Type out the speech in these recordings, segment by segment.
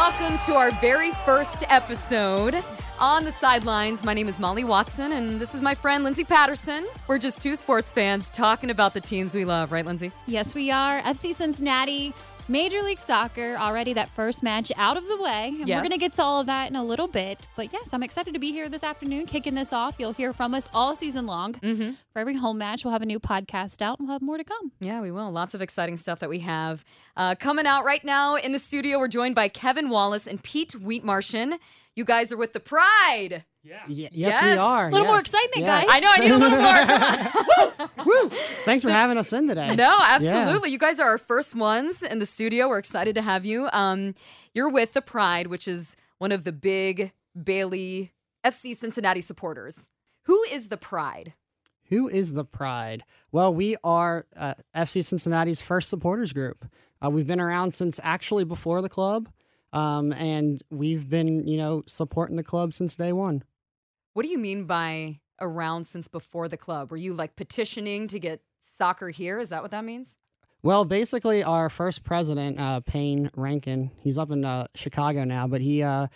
welcome to our very first episode on the sidelines. My name is Molly Watson, and this is my friend Lindsay Patterson. We're just two sports fans talking about the teams we love, right, Lindsay? Yes, we are. FC Cincinnati, Major League Soccer, already that first match out of the way. And Yes. we're going to get to all of that in a little bit. But yes, I'm excited to be here this afternoon, kicking this off. You'll hear from us all season long. Mm-hmm. For every home match, we'll have a new podcast out and we'll have more to come. Yeah, we will. Lots of exciting stuff that we have uh, coming out right now in the studio. We're joined by Kevin Wallace and Pete Wheatmartian. You guys are with the Pride. Y- yes, Yes. we are. A little more excitement, Yeah. guys. I know I need a little more. Come. Woo! Thanks for having us in today. No, absolutely. You guys are our first ones in the studio. We're excited to have you. Um, you're with the Pride, which is one of the big Bailey FC Cincinnati supporters. Who is the Pride? Who is the Pride? Well, we are uh, FC Cincinnati's first supporters group. Uh, we've been around since actually before the club, um, and we've been, you know, supporting the club since day one. What do you mean by around since before the club? Were you like petitioning to get soccer here? Is that what that means? Well, basically, our first president, uh, Payne Rankin, he's up in uh, Chicago now, but he uh,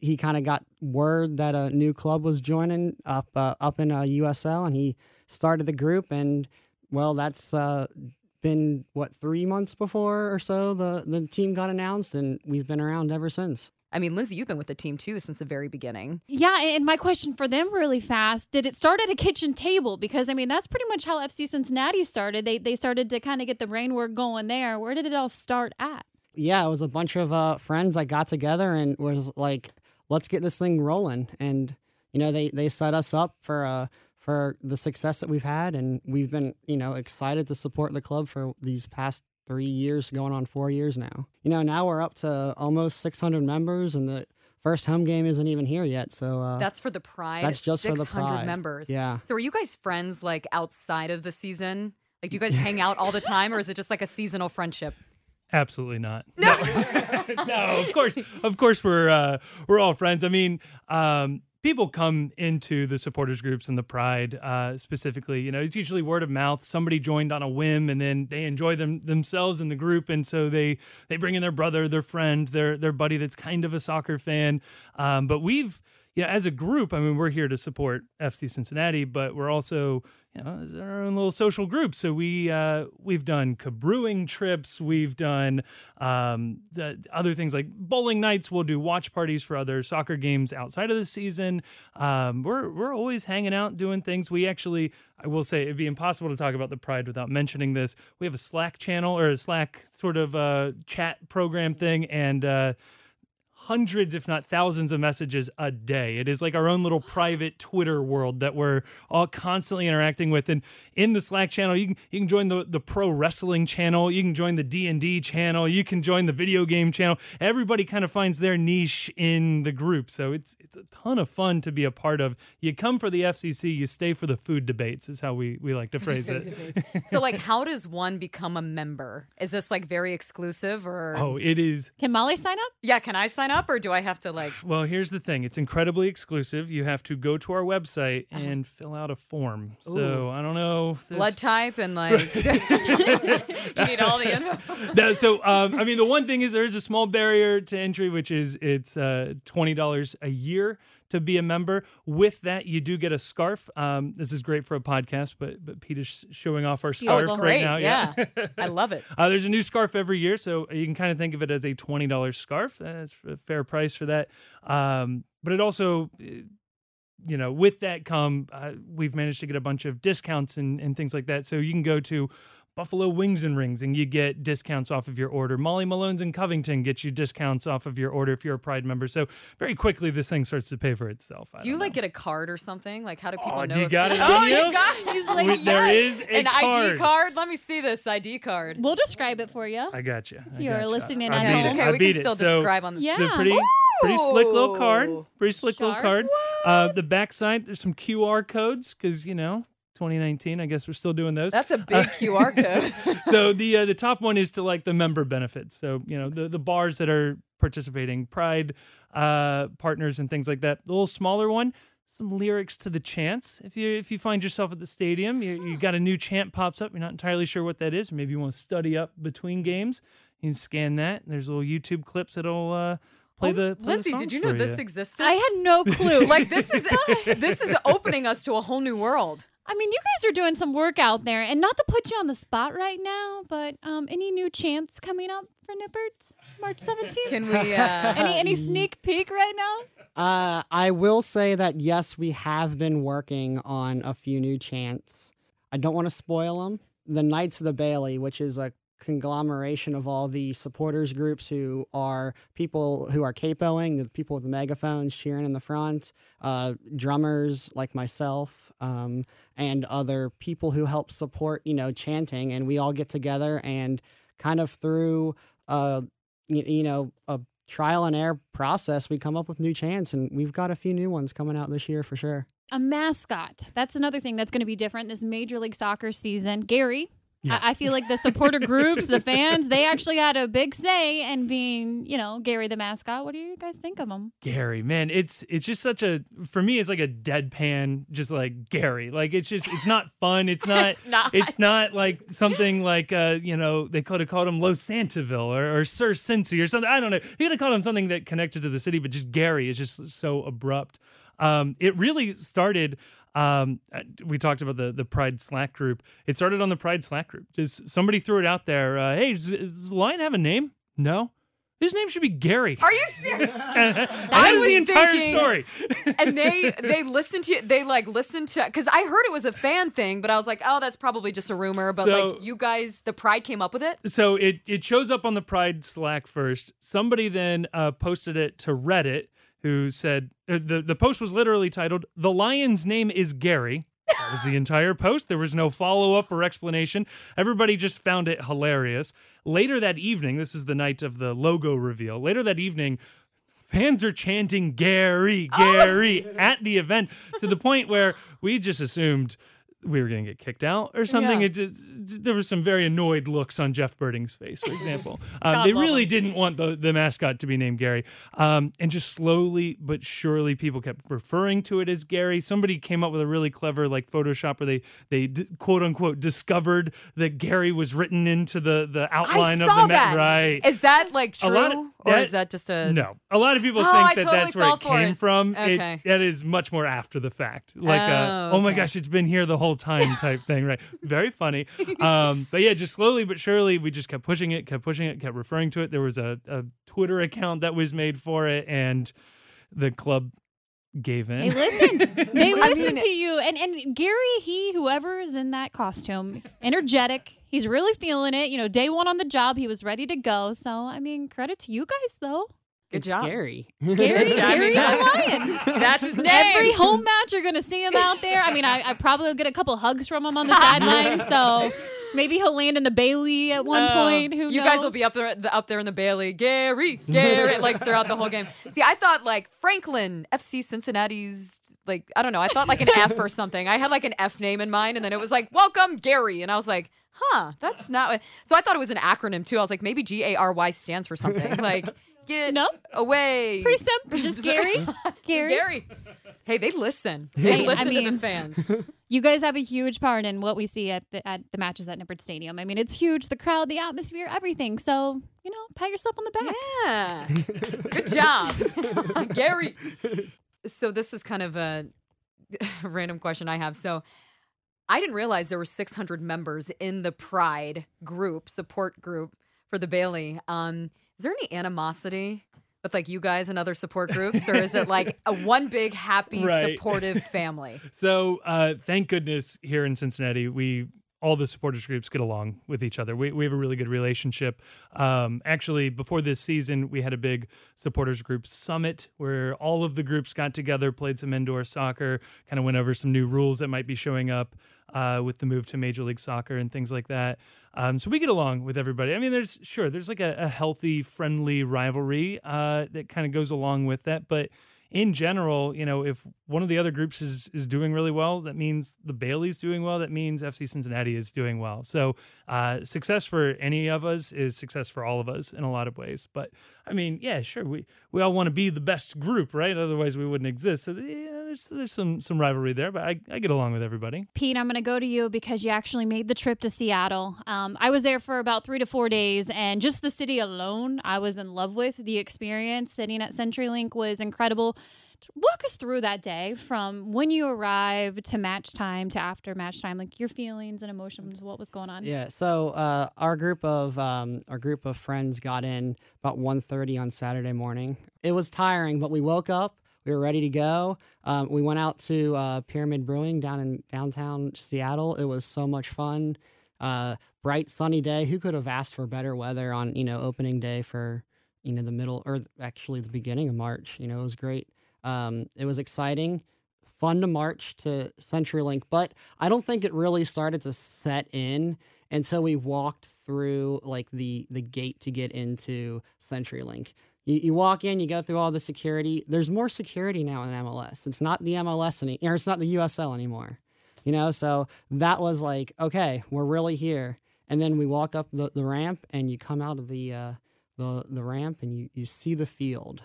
he kind of got word that a new club was joining up uh, up in uh, USL, and he started the group. And well, that's uh, been what three months before or so the the team got announced, and we've been around ever since. I mean, Lindsay, you've been with the team too since the very beginning. Yeah, and my question for them really fast, did it start at a kitchen table? Because I mean, that's pretty much how FC Cincinnati started. They they started to kind of get the brainwork going there. Where did it all start at? Yeah, it was a bunch of uh, friends that got together and was like, let's get this thing rolling. And you know, they they set us up for uh for the success that we've had, and we've been you know excited to support the club for these past three years, going on four years now. You know, now we're up to almost 600 members, and the first home game isn't even here yet. So uh, That's for the Pride. That's just for the 600 Pride. members. Yeah. So are you guys friends like outside of the season? Like, do you guys hang out all the time, or is it just like a seasonal friendship? Absolutely not. No, no. Of course, of course, we're uh, we're all friends. I mean, um, people come into the supporters groups and the Pride uh, specifically. You know, it's usually word of mouth. Somebody joined on a whim, and then they enjoy them themselves in the group, and so they they bring in their brother, their friend, their their buddy that's kind of a soccer fan. Um, but we've yeah, as a group, I mean, we're here to support FC Cincinnati, but we're also, you know, our own little social group. So we uh, we've done cabrewing trips, we've done um, the other things like bowling nights. We'll do watch parties for other soccer games outside of the season. Um, we're we're always hanging out, doing things. We actually, I will say, it'd be impossible to talk about the Pride without mentioning this. We have a Slack channel or a Slack sort of uh, chat program thing, and. Uh, hundreds, if not thousands, of messages a day. It is like our own little private Twitter world that we're all constantly interacting with. And in the Slack channel, you can you can join the the pro wrestling channel, you can join the D and D channel, you can join the video game channel. Everybody kind of finds their niche in the group, so it's it's a ton of fun to be a part of. You come for the FCC, you stay for the food debates, is how we we like to phrase it. so, like, how does one become a member? Is this like very exclusive, or Oh, it is Can Molly sign up? yeah? Can I sign up, or do I have to like? Well, here's the thing. It's incredibly exclusive. You have to go to our website and fill out a form. So I don't know. Blood type and like you need all the info. So um, I mean, the one thing is there is a small barrier to entry, which is it's uh, twenty dollars a year to be a member. With that, you do get a scarf. Um, this is great for a podcast, but but Pete is showing off our scarf right great. now. yeah, I love it. Uh, there's a new scarf every year, so you can kind of think of it as a twenty dollars scarf. That's a fair price for that. Um, but it also, uh, you know, with that come, uh, we've managed to get a bunch of discounts and, and things like that. So you can go to Buffalo Wings and Rings and you get discounts off of your order. Molly Malone's in Covington gets you discounts off of your order if you're a Pride member. So very quickly, this thing starts to pay for itself. I Do you don't like know. get a card or something? Like, how do people Oh, know? do you if got it Oh, you you? got. He's like, yes. is a an card. ID card. Let me see this ID card. We'll describe it for you. I got you. If you're listening I at home. okay. I We beat can it. still So- describe on the. Yeah. It's a pretty pretty slick little card. Pretty slick little Sharp. card. Uh, the backside, there's some QR codes because you know 2019. I guess we're still doing those. That's a big QR code. so the uh, the top one is to like the member benefits. So you know the the bars that are participating, Pride uh, partners and things like that. The little smaller one, some lyrics to the chants. If you if you find yourself at the stadium, you, you got a new chant pops up. You're not entirely sure what that is. Maybe you want to study up between games. You can scan that. There's little YouTube clips that'll uh, play Oh, the play Lindsay, the did you know this you. existed? I had no clue. like this is this is opening us to a whole new world. I mean, you guys are doing some work out there, and not to put you on the spot right now, but um, any new chants coming up for Nipperts March seventeenth? Can we? Uh, Any any sneak peek right now? Uh, I will say that yes, we have been working on a few new chants. I don't want to spoil them. The Knights of the Bailey, which is a conglomeration of all the supporters groups who are people who are capoing, the people with the megaphones cheering in the front, uh, drummers like myself, um, and other people who help support, you know, chanting. And we all get together and kind of through, uh, you, you know, a trial and error process, we come up with new chants, and we've got a few new ones coming out this year for sure. A mascot. That's another thing that's going to be different this Major League Soccer season. Gary, Yes. I, I feel like the supporter groups, the fans, they actually had a big say in being, you know, Gary the mascot. What do you guys think of him? Gary, man, it's it's just such a for me it's like a deadpan, just like Gary. Like it's just it's not fun. It's not. It's not. It's not like something like uh you know they could have called him Losantiville or, or Sir Cincy or something. I don't know. They could have called him something that connected to the city, but just Gary is just so abrupt. Um, it really started. Um, uh, we talked about the the Pride Slack group. It started on the Pride Slack group. Just somebody threw it out there. Uh, hey, does, does the lion have a name? No. His name should be Gary. are you serious? And that I is the entire thinking- story. and they they listened to you, they like listened to because I heard it was a fan thing, but I was like, oh, that's probably just a rumor. But So- like you guys, the Pride came up with it. so it it shows up on the Pride Slack first. Somebody then uh, posted it to Reddit, who said uh, the the post was literally titled "The lion's name is Gary." That was the entire post. There was no follow up or explanation. Everybody just found it hilarious. Later that evening, this is the night of the logo reveal. Later that evening, fans are chanting Gary, Gary at the event to the point where we just assumed we were going to get kicked out or something. Yeah. It, it- there were some very annoyed looks on Jeff Berding's face, for example. Um, they really him. didn't want the, the mascot to be named Gary. Um, and just slowly but surely, people kept referring to it as Gary. Somebody came up with a really clever like Photoshop where they they d- quote unquote discovered that Gary was written into the the outline of the ma- right. Is that like A true, lot of- or that- is that just a No, a lot of people Oh, think I that totally that's where it came it. from. Okay. It, that is much more after the fact, like uh, Oh, oh my okay. gosh, it's been here the whole time type thing, right? Very funny. Um, but yeah, just slowly but surely, we just kept pushing it, kept pushing it, kept referring to it. There was a, a Twitter account that was made for it, and the club gave in. They listened. They I listened mean- to you. And and Gary, he whoever is in that costume, energetic. He's really feeling it. You know, day one on the job, he was ready to go. So I mean, credit to you guys though. Good it's job. Gary. Gary, Yeah, I Gary mean, the lion. That's his name. Every home match, you're gonna see him out there. I mean, I, I probably get a couple hugs from him on the sideline. So maybe he'll land in the Bailey at one Oh, point. Who you guys will be up there, the, up there in the Bailey, Gary, Gary, like throughout the whole game. See, I thought like Franklin, FC Cincinnati's, like I don't know, I thought like an F or something. I had like an F name in mind, and then it was like Welcome Gary, and I was like, huh, that's not. What... So I thought it was an acronym too. I was like, maybe G A R Y stands for something, like get Nope. away. Pretty simple. Just Gary. Just Gary. Gary. Hey, they listen. They Hey, I listen to the mean- fans. You guys have a huge part in what we see at the, at the matches at Nippert Stadium. I mean, it's huge. The crowd, the atmosphere, everything. So you know, pat yourself on the back. Yeah. Good job, Gary. So this is kind of a random question I have. So I didn't realize there were 600 members in the Pride group, support group for the Bailey. Um, is there any animosity with like you guys and other support groups, or is it like a one big happy Right. supportive family? So uh, thank goodness here in Cincinnati, we all the supporters groups get along with each other. We, we have a really good relationship. Um, actually, before this season, we had a big supporters group summit where all of the groups got together, played some indoor soccer, kind of went over some new rules that might be showing up uh, with the move to Major League Soccer and things like that. Um, so we get along with everybody. I mean, there's sure there's like a, a healthy, friendly rivalry uh, that kind of goes along with that, but in general, you know, if one of the other groups is is doing really well, that means the Bailey's doing well. That means FC Cincinnati is doing well. So uh, success for any of us is success for all of us in a lot of ways. But I mean, yeah, sure, we we all want to be the best group, right? Otherwise, we wouldn't exist. So yeah, there's there's some some rivalry there, but I, I get along with everybody. Pete, I'm going to go to you because you actually made the trip to Seattle. Um, I was there for about three to four days, and just the city alone, I was in love with. The experience sitting at CenturyLink was incredible. Walk us through that day from when you arrived to match time to after match time, like your feelings and emotions, what was going on. Yeah, so uh, our group of um, our group of friends got in about 1.30 on Saturday morning. It was tiring, but we woke up. We were ready to go. Um, we went out to uh, Pyramid Brewing down in downtown Seattle. It was so much fun. Uh, bright sunny day. Who could have asked for better weather on you know opening day for you know the middle or actually the beginning of March? You know it was great. Um, it was exciting, fun to march to CenturyLink, but I don't think it really started to set in until we walked through like the the gate to get into CenturyLink. You, you walk in, you go through all the security. There's more security now in MLS. It's not the MLS any, or it's not the USL anymore. You know, so that was like, okay, we're really here. And then we walk up the, the ramp, and you come out of the uh, the the ramp, and you you see the field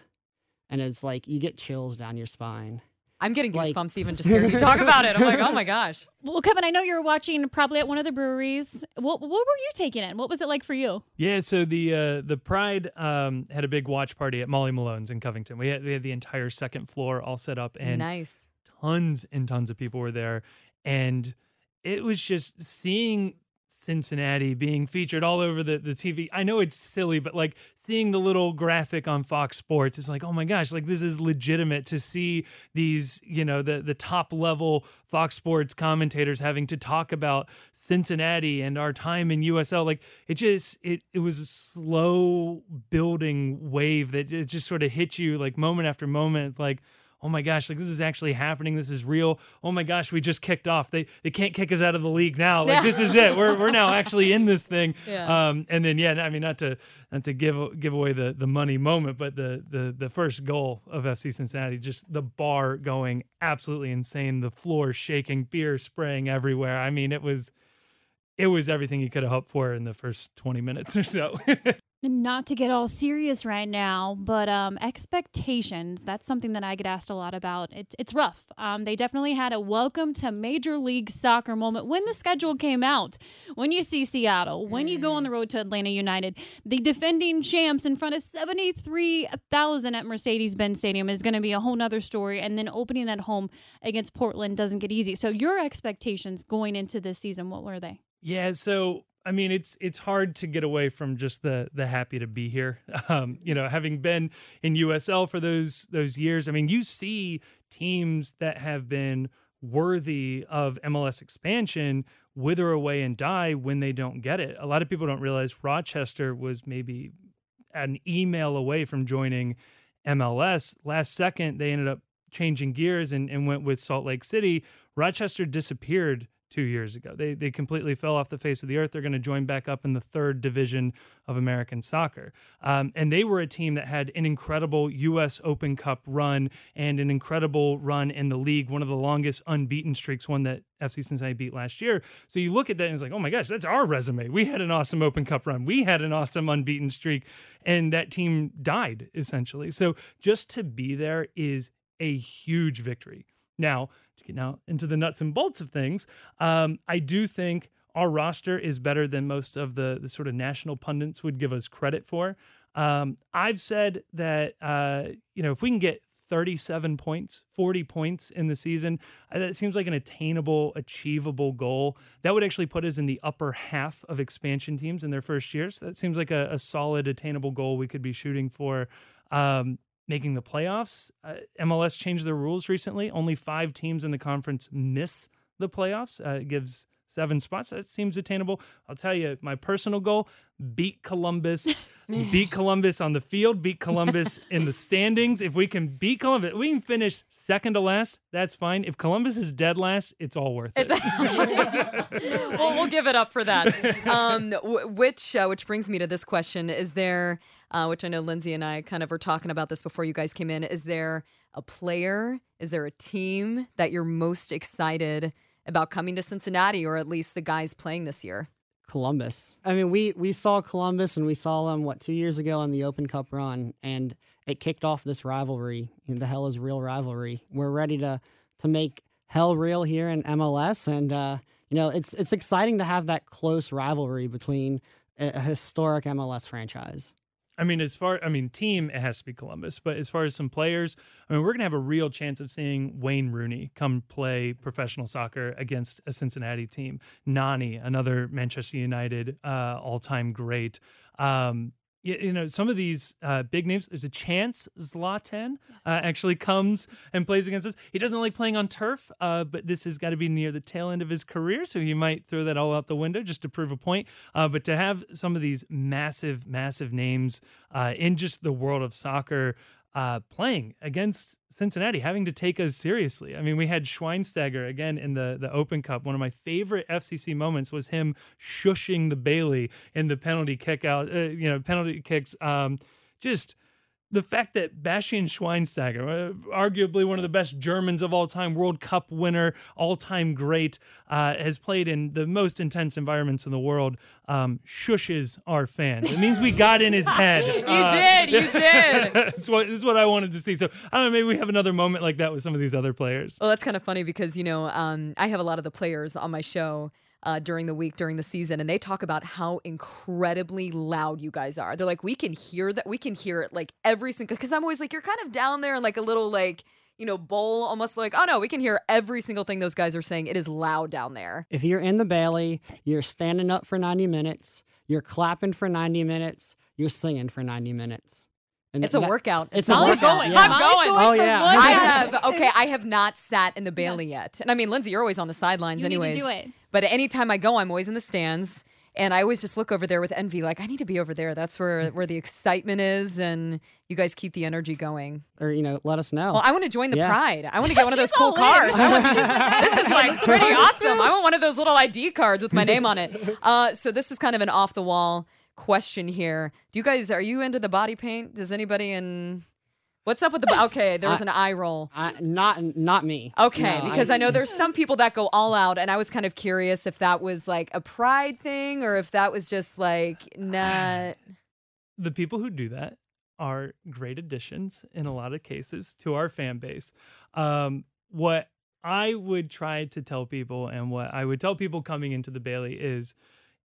and it's like you get chills down your spine. I'm getting Like- goosebumps even just hearing you talk about it. I'm like, oh my gosh. Well, Kevin, I know you were watching probably at one of the breweries. What, what were you taking in? What was it like for you? Yeah, so the uh, the Pride um, had a big watch party at Molly Malone's in Covington. We had, we had the entire second floor all set up, and nice. tons and tons of people were there, and it was just seeing Cincinnati being featured all over the, the TV. I know it's silly, but like seeing the little graphic on Fox Sports, it's like, oh my gosh, like this is legitimate to see these, you know, the the top level Fox Sports commentators having to talk about Cincinnati and our time in USL. Like it just it it was a slow building wave that it just sort of hit you like moment after moment, like oh my gosh, like this is actually happening. This is real. Oh my gosh, we just kicked off. They they can't kick us out of the league now. Like this is it. We're we're now actually in this thing. Yeah. Um, and then yeah, I mean not to not to give give away the the money moment, but the the the first goal of FC Cincinnati, just the bar going absolutely insane, the floor shaking, beer spraying everywhere. I mean, it was it was everything you could have hoped for in the first 20 minutes or so. Not to get all serious right now, but um, expectations, that's something that I get asked a lot about. It's, it's rough. Um, they definitely had a welcome to Major League Soccer moment when the schedule came out. When you see Seattle, when you go on the road to Atlanta United, the defending champs in front of 73,000 at Mercedes Benz Stadium is going to be a whole nother story. And then opening at home against Portland doesn't get easy. So, your expectations going into this season, what were they? Yeah, so I mean, it's it's hard to get away from just the the happy to be here. Um, you know, having been in USL for those those years, I mean, you see teams that have been worthy of MLS expansion wither away and die when they don't get it. A lot of people don't realize Rochester was maybe an email away from joining MLS. Last second, they ended up changing gears and, and went with Salt Lake City. Rochester disappeared two years ago. They they completely fell off the face of the earth. They're going to join back up in the third division of American soccer. Um, and they were a team that had an incredible U.S. Open Cup run and an incredible run in the league, one of the longest unbeaten streaks, one that FC Cincinnati beat last year. So you look at that and it's like, oh my gosh, that's our resume. We had an awesome Open Cup run. We had an awesome unbeaten streak, and that team died essentially. So just to be there is a huge victory. Now, to get now into the nuts and bolts of things, um, I do think our roster is better than most of the, the sort of national pundits would give us credit for. Um, I've said that, uh, you know, if we can get 37 points, 40 points in the season, uh, that seems like an attainable, achievable goal. That would actually put us in the upper half of expansion teams in their first year. So that seems like a, a solid, attainable goal we could be shooting for. Um, making the playoffs. Uh, MLS changed their rules recently. Only five teams in the conference miss the playoffs. Uh, it gives seven spots. That seems attainable. I'll tell you, my personal goal beat Columbus, beat Columbus on the field, beat Columbus in the standings. If we can beat Columbus, we can finish second to last. That's fine. If Columbus is dead last, it's all worth it. well, we'll give it up for that. Um, which uh, which brings me to this question: Is there, uh, which I know Lindsay and I kind of were talking about this before you guys came in? Is there a player? Is there a team that you're most excited about coming to Cincinnati, or at least the guys playing this year? Columbus. I mean, we we saw Columbus and we saw them what two years ago on the Open Cup run, and it kicked off this rivalry. The hell is real rivalry. We're ready to to make hell real here in MLS, and uh, you know it's it's exciting to have that close rivalry between a, a historic MLS franchise. I mean, as far I mean, team it has to be Columbus, but as far as some players, I mean, we're gonna have a real chance of seeing Wayne Rooney come play professional soccer against a Cincinnati team. Nani, another Manchester United uh, all-time great. Um, you, you know, some of these uh, big names. There's a chance Zlatan uh, actually comes and plays against us. He doesn't like playing on turf, uh, but this has got to be near the tail end of his career, so he might throw that all out the window just to prove a point. Uh, but to have some of these massive, massive names uh, in just the world of soccer uh, playing against Cincinnati, having to take us seriously. I mean, we had Schweinsteiger again in the the Open Cup. One of my favorite FCC moments was him shushing the Bailey in the penalty kick out. Uh, you know, penalty kicks. Um, just the fact that Bastian Schweinsteiger, uh, arguably one of the best Germans of all time, World Cup winner, all time great, uh, has played in the most intense environments in the world, um, shushes our fans. It means we got in his head. You did, you did. That's what, this is what I wanted to see. So I don't know, maybe we have another moment like that with some of these other players. Well, that's kind of funny because you know um, I have a lot of the players on my show uh, during the week during the season, and they talk about how incredibly loud you guys are. They're like, we can hear that, we can hear it like every single. Because I'm always like, you're kind of down there in like a little like you know bowl, almost like, oh no, we can hear every single thing those guys are saying. It is loud down there. If you're in the Bailey, you're standing up for 90 minutes, you're clapping for 90 minutes, you're singing for 90 minutes. And It's a that- workout. It's a workout, going. yeah. I'm going. going Oh, yeah. I match. have okay. I have not sat in the Bailey yet, and I mean, Lindsay, you're always on the sidelines, You need to anyways. do it. But anytime I go, I'm always in the stands, and I always just look over there with envy, like I need to be over there. That's where where the excitement is, and you guys keep the energy going. Or, you know, let us know. Well, I want to join the Yeah. pride. I want to get one of those cool all in. cards. I want- this is like pretty awesome. I want one of those little ID cards with my name on it. Uh, so this is kind of an off the wall question here. Do you guys are you into the body paint? Does anybody in What's up with the okay? There was an eye roll. I, not not me. Okay, No, because I, know there's some people that go all out, and I was kind of curious if that was like a pride thing or if that was just like not. the people who do that are great additions in a lot of cases to our fan base. Um, what I would try to tell people and what I would tell people coming into the Bailey is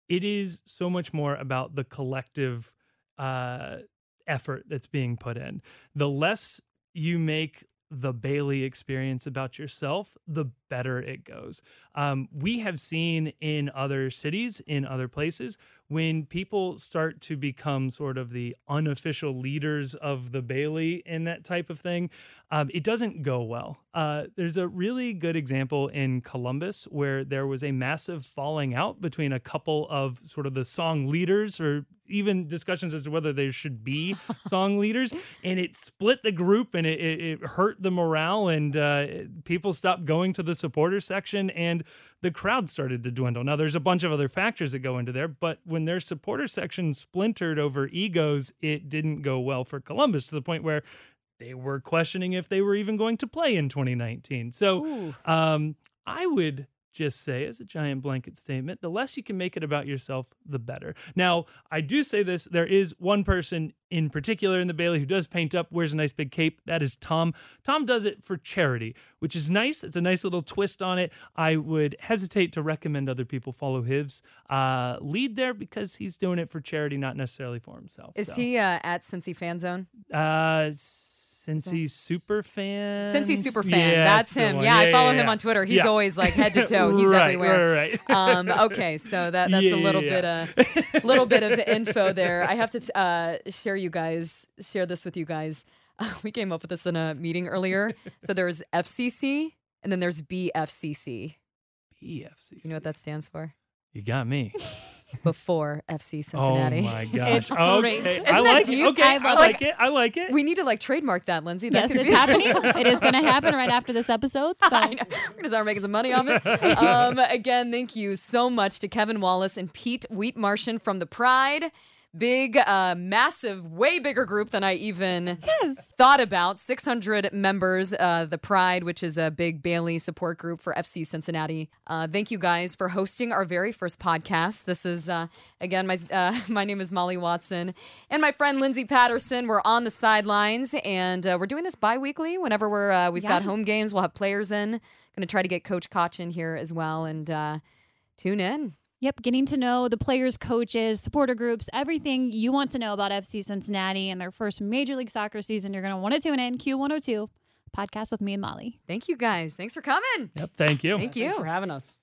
it is so much more about the collective uh, effort that's being put in. The less you make the Bailey experience about yourself, the better it goes. Um, we have seen in other cities, in other places, when people start to become sort of the unofficial leaders of the Bailey and that type of thing, um, it doesn't go well. Uh, there's a really good example in Columbus where there was a massive falling out between a couple of sort of the song leaders or even discussions as to whether there should be song leaders and it split the group and it, it, it hurt the morale and uh, people stopped going to the supporter section and the crowd started to dwindle. Now there's a bunch of other factors that go into there but when their supporter section splintered over egos it didn't go well for columbus to the point where they were questioning if they were even going to play in 2019 so um, i would just say as a giant blanket statement the less you can make it about yourself the better. Now i do say this there is one person in particular in the bailey who does paint up wears a nice big cape that is tom. Tom does it for charity which is nice. It's a nice little twist on it. I would hesitate to recommend other people follow his uh, lead there because he's doing it for charity not necessarily for himself Is So, he uh, at Cincy Fan Zone? uh since he's super fan Cincy super fan. That's him. Yeah, I follow him on Twitter. He's always like head to toe. He's right, everywhere. Right, right. um, okay, so that that's Yeah, a little yeah, bit uh, little bit of info there. I have to uh, share you guys share this with you guys. we came up with this in a meeting earlier. So there's FCC and then there's BFCC. BFCC. You know what that stands for? You got me. Before FC Cincinnati. Oh my gosh. It's great. okay. Isn't I that like deep? it. Okay. I I, love like it. it. I like it. We need to like trademark that, Lindsay. That Yes, it's be- happening. it is going to happen right after this episode. So I know. We're gonna start making some money off it. Um, again, thank you so much to Kevin Wallace and Pete Wheat Martian from the Pride. Big, uh, massive, way bigger group than I even Yes. thought about. 600 members, uh, the Pride, which is a big Bailey support group for FC Cincinnati. Uh, thank you guys for hosting our very first podcast. This is, uh, again, my, uh, my name is Molly Watson and my friend Lindsay Patterson. We're on the sidelines and uh, we're doing this bi weekly whenever we're, uh, we've got home games. We'll have players in. Going to try to get Coach Koch in here as well and uh, tune in. Yep, getting to know the players, coaches, supporter groups, everything you want to know about FC Cincinnati and their first Major League Soccer season. You're going to want to tune in Q102 podcast with me and Molly. Thank you guys. Thanks for coming. Yep. Thank you. Thank you. Thanks for having us.